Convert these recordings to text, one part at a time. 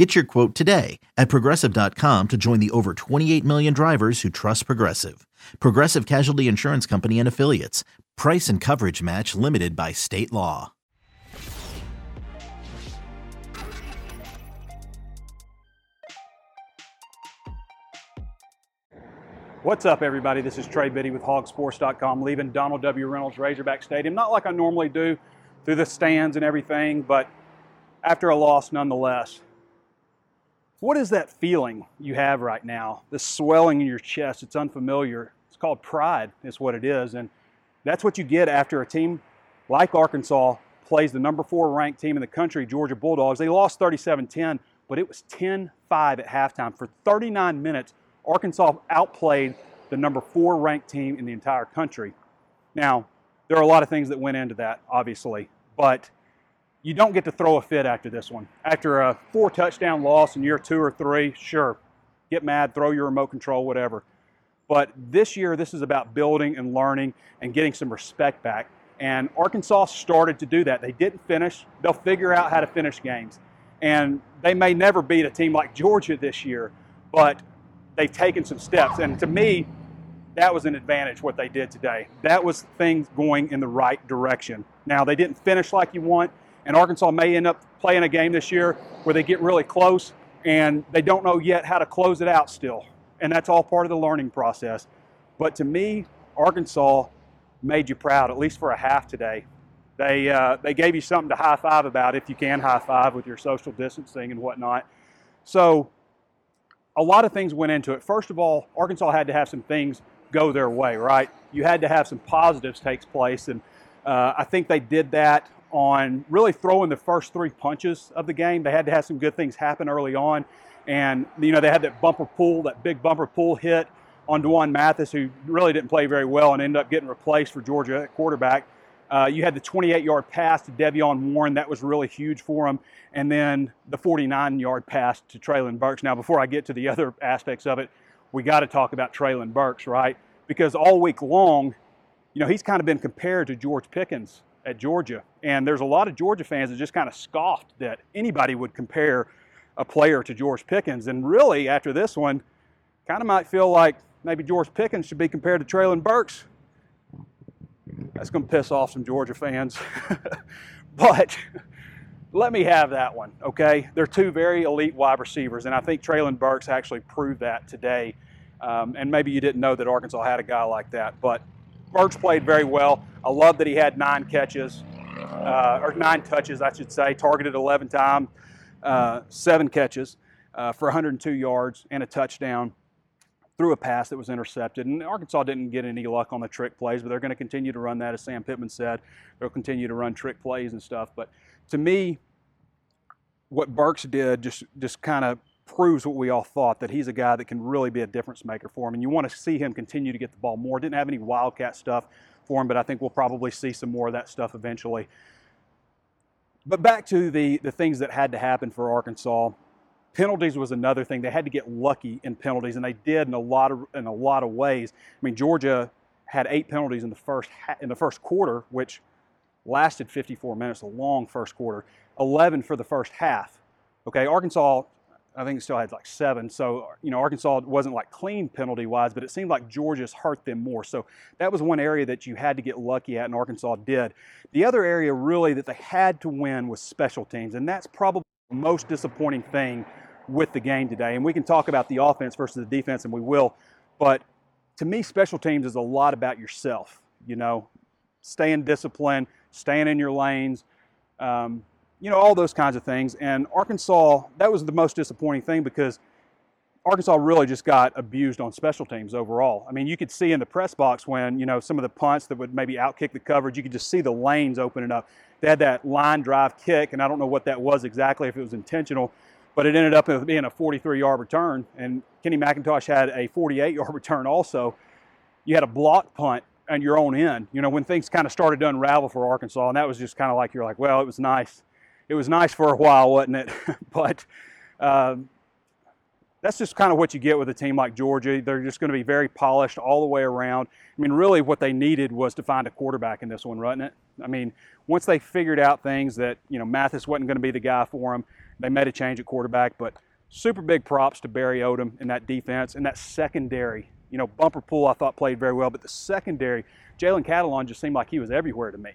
Get your quote today at progressive.com to join the over 28 million drivers who trust Progressive. Progressive Casualty Insurance Company and Affiliates. Price and coverage match limited by state law. What's up, everybody? This is Trey Biddy with hogsports.com, leaving Donald W. Reynolds Razorback Stadium. Not like I normally do through the stands and everything, but after a loss nonetheless. What is that feeling you have right now? This swelling in your chest, it's unfamiliar. It's called pride, is what it is. And that's what you get after a team like Arkansas plays the number four ranked team in the country, Georgia Bulldogs. They lost 37 10, but it was 10 5 at halftime. For 39 minutes, Arkansas outplayed the number four ranked team in the entire country. Now, there are a lot of things that went into that, obviously, but you don't get to throw a fit after this one. After a four touchdown loss in year two or three, sure, get mad, throw your remote control, whatever. But this year, this is about building and learning and getting some respect back. And Arkansas started to do that. They didn't finish. They'll figure out how to finish games. And they may never beat a team like Georgia this year, but they've taken some steps. And to me, that was an advantage what they did today. That was things going in the right direction. Now, they didn't finish like you want and Arkansas may end up playing a game this year where they get really close and they don't know yet how to close it out still. And that's all part of the learning process. But to me, Arkansas made you proud, at least for a half today. They, uh, they gave you something to high five about if you can high five with your social distancing and whatnot. So, a lot of things went into it. First of all, Arkansas had to have some things go their way, right? You had to have some positives take place, and uh, I think they did that on really throwing the first three punches of the game. They had to have some good things happen early on. And, you know, they had that Bumper Pool, that big Bumper Pool hit on D'Wan Mathis, who really didn't play very well and ended up getting replaced for Georgia at quarterback. Uh, you had the 28 yard pass to De'Vion Warren. That was really huge for him. And then the 49 yard pass to Treylon Burks. Now, before I get to the other aspects of it, we got to talk about Treylon Burks, right? Because all week long, you know, he's kind of been compared to George Pickens at Georgia. And there's a lot of Georgia fans that just kind of scoffed that anybody would compare a player to George Pickens. And really, after this one, kind of might feel like maybe George Pickens should be compared to Treylon Burks. That's going to piss off some Georgia fans. but let me have that one, okay? They're two very elite wide receivers, and I think Treylon Burks actually proved that today. Um, and maybe you didn't know that Arkansas had a guy like that, but Burks played very well. I love that he had nine catches, uh, or nine touches, I should say, targeted 11 times, uh, seven catches uh, for 102 yards and a touchdown through a pass that was intercepted. And Arkansas didn't get any luck on the trick plays, but they're going to continue to run that, as Sam Pittman said. They'll continue to run trick plays and stuff. But to me, what Burks did just just kind of proves what we all thought that he's a guy that can really be a difference maker for him. And you want to see him continue to get the ball more. Didn't have any wildcat stuff for him, but I think we'll probably see some more of that stuff eventually. But back to the, the things that had to happen for Arkansas. Penalties was another thing. They had to get lucky in penalties, and they did in a lot of in a lot of ways. I mean, Georgia had eight penalties in the first in the first quarter, which lasted 54 minutes, a long first quarter. 11 for the first half. Okay, Arkansas I think still had like seven. So, you know, Arkansas wasn't like clean penalty wise, but it seemed like Georgia's hurt them more. So that was one area that you had to get lucky at, and Arkansas did. The other area really that they had to win was special teams, and that's probably the most disappointing thing with the game today. And we can talk about the offense versus the defense, and we will. But to me, special teams is a lot about yourself, you know, staying disciplined, staying in your lanes. Um, you know, all those kinds of things. And Arkansas, that was the most disappointing thing because Arkansas really just got abused on special teams overall. I mean, you could see in the press box when, you know, some of the punts that would maybe outkick the coverage, you could just see the lanes opening up. They had that line drive kick, and I don't know what that was exactly, if it was intentional, but it ended up being a 43 yard return. And Kenny McIntosh had a 48 yard return also. You had a block punt and your own end. You know, when things kind of started to unravel for Arkansas, and that was just kind of like you're like, well, it was nice. It was nice for a while, wasn't it? but um, that's just kind of what you get with a team like Georgia. They're just going to be very polished all the way around. I mean, really, what they needed was to find a quarterback in this one, wasn't it? I mean, once they figured out things that you know Mathis wasn't going to be the guy for them, they made a change at quarterback. But super big props to Barry Odom in that defense and that secondary. You know, Bumper Pool I thought played very well, but the secondary, Jalen Catalon just seemed like he was everywhere to me.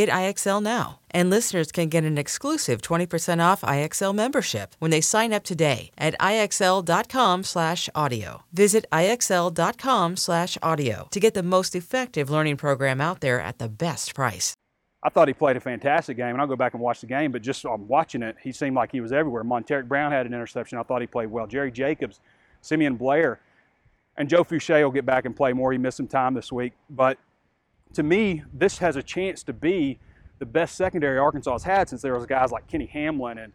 Get IXL now. And listeners can get an exclusive 20% off IXL membership when they sign up today at IXL.com/audio. Visit IXL.com/audio to get the most effective learning program out there at the best price. I thought he played a fantastic game, and I'll go back and watch the game. But just on watching it, he seemed like he was everywhere. Montaric Brown had an interception. I thought he played well. Jerry Jacobs, Simeon Blair, and Joe Foucha will get back and play more. He missed some time this week, but to me, this has a chance to be the best secondary Arkansas has had since there was guys like Kenny Hamlin and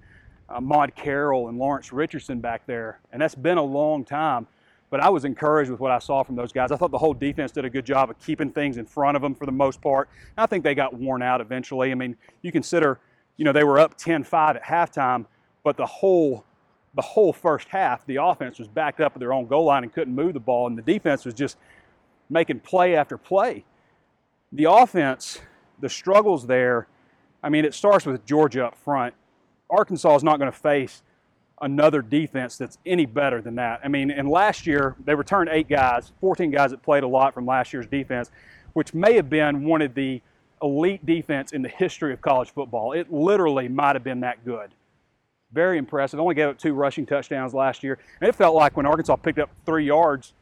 uh, Ahmad Carroll and Lawrence Richardson back there, and that's been a long time. But I was encouraged with what I saw from those guys. I thought the whole defense did a good job of keeping things in front of them for the most part. I think they got worn out eventually. I mean, you consider, you know, they were up 10-5 at halftime, but the whole the whole first half, the offense was backed up at their own goal line and couldn't move the ball, and the defense was just making play after play. The offense, the struggles there, I mean, it starts with Georgia up front. Arkansas is not going to face another defense that's any better than that. I mean, and last year they returned eight guys, 14 guys that played a lot from last year's defense, which may have been one of the elite defense in the history of college football. It literally might have been that good. Very impressive. Only gave up two rushing touchdowns last year. And it felt like when Arkansas picked up three yards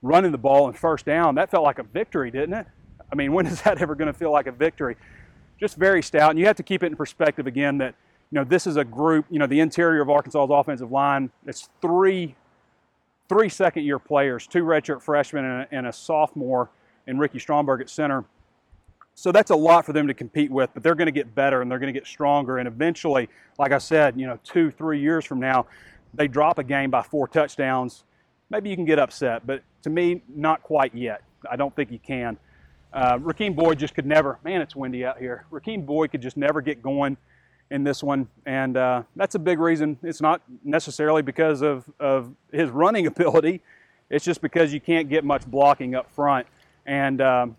running the ball and first down, that felt like a victory, didn't it? I mean, when is that ever going to feel like a victory? Just very stout. And you have to keep it in perspective again that, you know, this is a group, you know, the interior of Arkansas's offensive line, it's three, three second year players, two redshirt freshmen and a, and a sophomore in Ricky Stromberg at center. So that's a lot for them to compete with, but they're going to get better and they're going to get stronger. And eventually, like I said, you know, two, three years from now, they drop a game by four touchdowns. Maybe you can get upset, but to me, not quite yet. I don't think you can. Uh, Rakeem Boyd just could never, man, it's windy out here. Rakeem Boyd could just never get going in this one. And uh, that's a big reason. It's not necessarily because of, of his running ability, it's just because you can't get much blocking up front. And, um,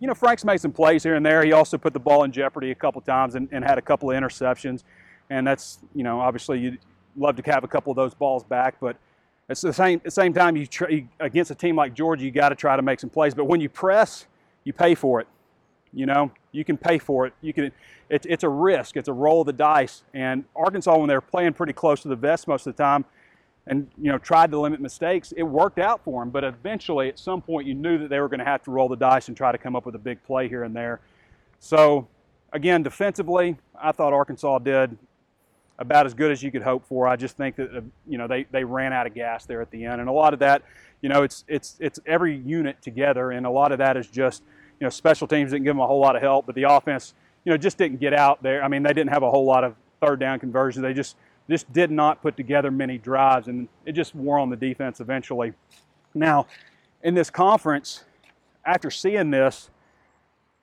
you know, Franks made some plays here and there. He also put the ball in jeopardy a couple times and, and had a couple of interceptions. And that's, you know, obviously you'd love to have a couple of those balls back, but it's the same, at the same time, you try, against a team like Georgia, you got to try to make some plays. But when you press, you pay for it. You know, you can pay for it. You can. It's it's a risk. It's a roll of the dice. And Arkansas, when they're playing pretty close to the vest most of the time, and you know tried to limit mistakes, it worked out for them. But eventually, at some point, you knew that they were going to have to roll the dice and try to come up with a big play here and there. So, again, defensively, I thought Arkansas did about as good as you could hope for. I just think that uh, you know they, they ran out of gas there at the end, and a lot of that, you know, it's it's it's every unit together, and a lot of that is just you know, special teams didn't give them a whole lot of help, but the offense, you know, just didn't get out there. I mean, they didn't have a whole lot of third down conversions. They just just did not put together many drives, and it just wore on the defense eventually. Now, in this conference, after seeing this,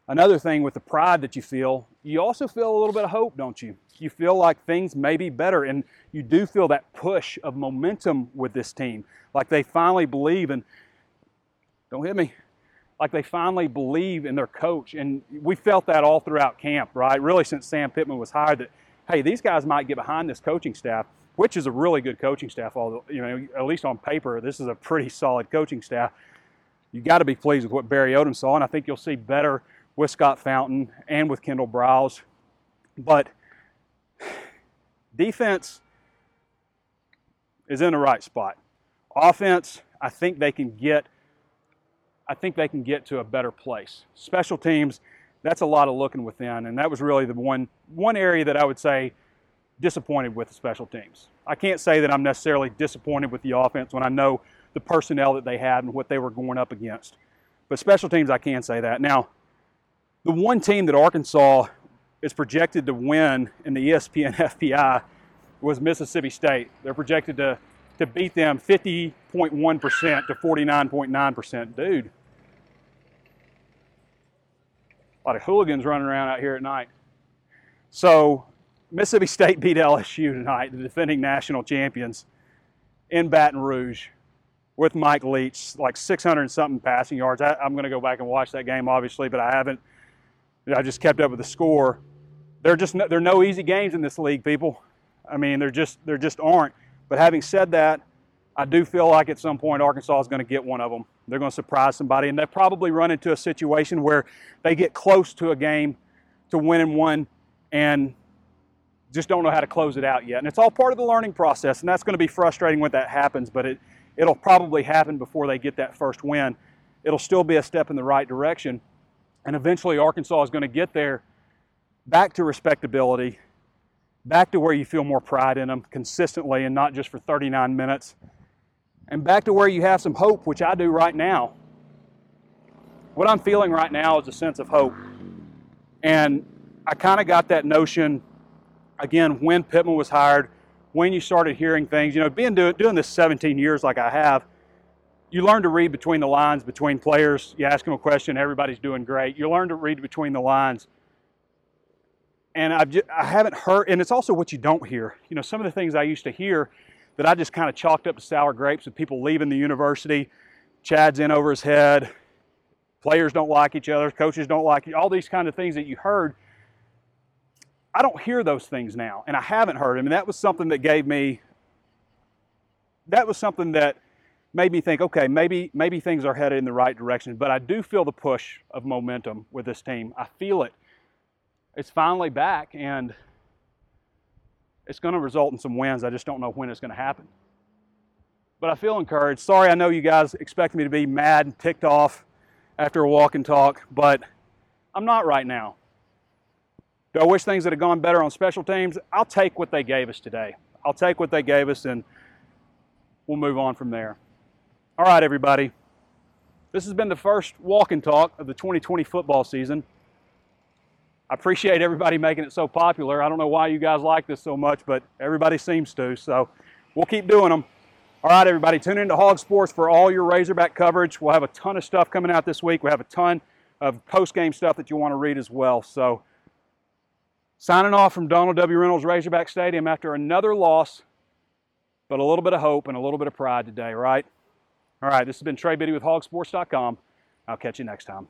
another thing with the pride that you feel, you also feel a little bit of hope, don't you? You feel like things may be better, and you do feel that push of momentum with this team. Like they finally believe, and don't hit me, like they finally believe in their coach. And we felt that all throughout camp, right? Really, since Sam Pittman was hired, that, hey, these guys might get behind this coaching staff, which is a really good coaching staff, although, you know, at least on paper, this is a pretty solid coaching staff. You got to be pleased with what Barry Odom saw, and I think you'll see better with Scott Fountain and with Kendall Briles. But defense is in the right spot. Offense, I think they can get I think they can get to a better place. Special teams, that's a lot of looking within, and that was really the one one area that I would say disappointed with the special teams. I can't say that I'm necessarily disappointed with the offense when I know the personnel that they had and what they were going up against. But special teams, I can say that. Now, the one team that Arkansas is projected to win in the ESPN FPI was Mississippi State. They're projected to, to beat them 50.1% to 49.9%. Dude, a lot of hooligans running around out here at night. So, Mississippi State beat LSU tonight, the defending national champions, in Baton Rouge with Mike Leach, like 600 something passing yards. I, am going to go back and watch that game, obviously, but I haven't. I just kept up with the score. They're just no, there are no easy games in this league, people. I mean, there just there just aren't. But having said that, I do feel like at some point Arkansas is going to get one of them. They're going to surprise somebody, and they probably run into a situation where they get close to a game to winning one and just don't know how to close it out yet. And it's all part of the learning process, and that's going to be frustrating when that happens. But it it'll probably happen before they get that first win. It'll still be a step in the right direction. And eventually, Arkansas is going to get there back to respectability, back to where you feel more pride in them consistently and not just for 39 minutes, and back to where you have some hope, which I do right now. What I'm feeling right now is a sense of hope. And I kind of got that notion again when Pittman was hired when you started hearing things, you know, being do, doing this 17 years like I have, you learn to read between the lines between players. You ask them a question, everybody's doing great. You learn to read between the lines. And I've just, I haven't heard, and it's also what you don't hear. You know, some of the things I used to hear that I just kind of chalked up to sour grapes with people leaving the university. Chad's in over his head. Players don't like each other. Coaches don't like you. All these kind of things that you heard I don't hear those things now, and I haven't heard them. And that was something that gave me, that was something that made me think, okay, maybe maybe things are headed in the right direction. But I do feel the push of momentum with this team. I feel it. It's finally back, and it's going to result in some wins. I just don't know when it's going to happen. But I feel encouraged. Sorry, I know you guys expect me to be mad and ticked off after a walk and talk, but I'm not right now. Do I wish things had gone better on special teams? I'll take what they gave us today. I'll take what they gave us and we'll move on from there. All right, everybody. This has been the first walk and talk of the 2020 football season. I appreciate everybody making it so popular. I don't know why you guys like this so much, but everybody seems to. So we'll keep doing them. All right, everybody, tune in to Hog Sports for all your Razorback coverage. We'll have a ton of stuff coming out this week. We have a ton of post game stuff that you want to read as well. So Signing off from Donald W. Reynolds Razorback Stadium after another loss, but a little bit of hope and a little bit of pride today, right? All right, this has been Trey Biddy with hogsports.com. I'll catch you next time.